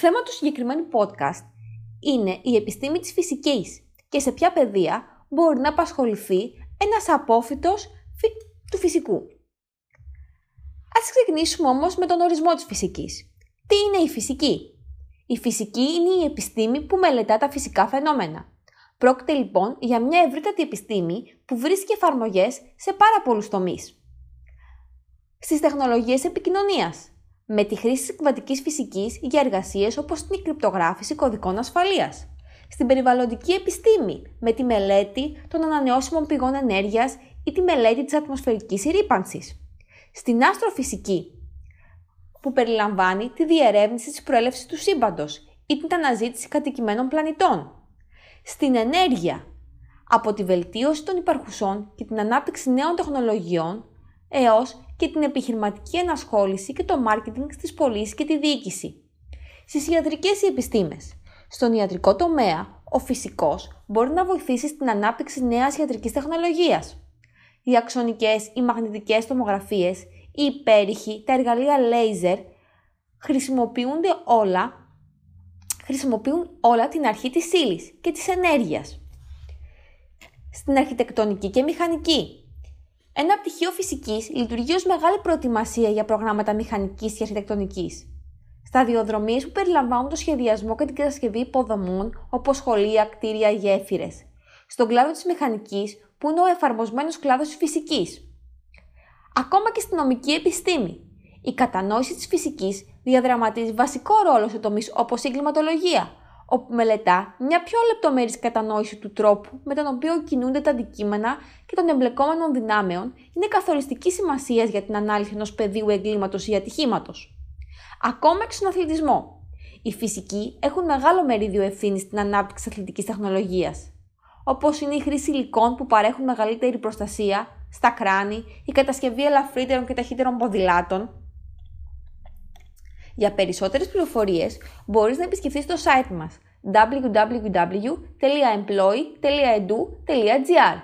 Θέμα του συγκεκριμένου podcast είναι η επιστήμη της φυσικής και σε ποια πεδία μπορεί να απασχοληθεί ένας απόφυτος του φυσικού. Ας ξεκινήσουμε όμως με τον ορισμό της φυσικής. Τι είναι η φυσική; Η φυσική είναι η επιστήμη που μελετά τα φυσικά φαινόμενα. Πρόκειται λοιπόν για μια ευρύτατη επιστήμη που βρίσκει εφαρμογές σε πάρα πολλούς τομείς. Στις τεχνολογίες επικοινωνίας, με τη χρήση της εκβατικής φυσικής για εργασίες όπως την κρυπτογράφηση κωδικών ασφαλείας. Στην περιβαλλοντική επιστήμη, με τη μελέτη των ανανεώσιμων πηγών ενέργειας ή τη μελέτη της ατμοσφαιρικής ρήπανσης. Στην αστροφυσική, που περιλαμβάνει τη διερεύνηση της προέλευσης του σύμπαντος ή την αναζήτηση κατοικημένων πλανητών. Στην ενέργεια, από τη βελτίωση των υπαρχουσών και την ανάπτυξη νέων τεχνολογιών έως και την επιχειρηματική ενασχόληση και το μάρκετινγκ στις πωλήσεις και τη διοίκηση. Στις ιατρικές επιστήμες. Στον ιατρικό τομέα, ο φυσικός μπορεί να βοηθήσει στην ανάπτυξη νέας ιατρικής τεχνολογίας. Οι αξονικές, οι μαγνητικές τομογραφίες, οι υπέρηχοι, τα εργαλεία laser χρησιμοποιούνται όλα, χρησιμοποιούν όλα την αρχή της ύλης και της ενέργειας. Στην αρχιτεκτονική και μηχανική, ένα πτυχίο φυσικής λειτουργεί ως μεγάλη προετοιμασία για προγράμματα μηχανικής και αρχιτεκτονικής. Σταδιοδρομίες που περιλαμβάνουν το σχεδιασμό και την κατασκευή υποδομών όπως σχολεία, κτίρια, γέφυρες. Στον κλάδο της μηχανικής, που είναι ο εφαρμοσμένος κλάδος της φυσικής. Ακόμα και στην νομική επιστήμη. Η κατανόηση της φυσικής διαδραματίζει βασικό ρόλο σε τομείς όπως η κλιματολογία, όπου μελετά μια πιο λεπτομερής κατανόηση του τρόπου με τον οποίο κινούνται τα αντικείμενα και των εμπλεκόμενων δυνάμεων είναι καθοριστική σημασία για την ανάλυση ενός πεδίου εγκλήματος ή ατυχήματος. Ακόμα και στον αθλητισμό. Οι φυσικοί έχουν μεγάλο μερίδιο ευθύνης στην ανάπτυξη αθλητικής τεχνολογίας, όπως είναι η χρήση υλικών που παρέχουν μεγαλύτερη προστασία στα κράνη, η κατασκευή ελαφρύτερων και ταχύτερων ποδηλάτων. Για περισσότερες πληροφορίες μπορείς να επισκεφτείς το site μας www.employ.edu.gr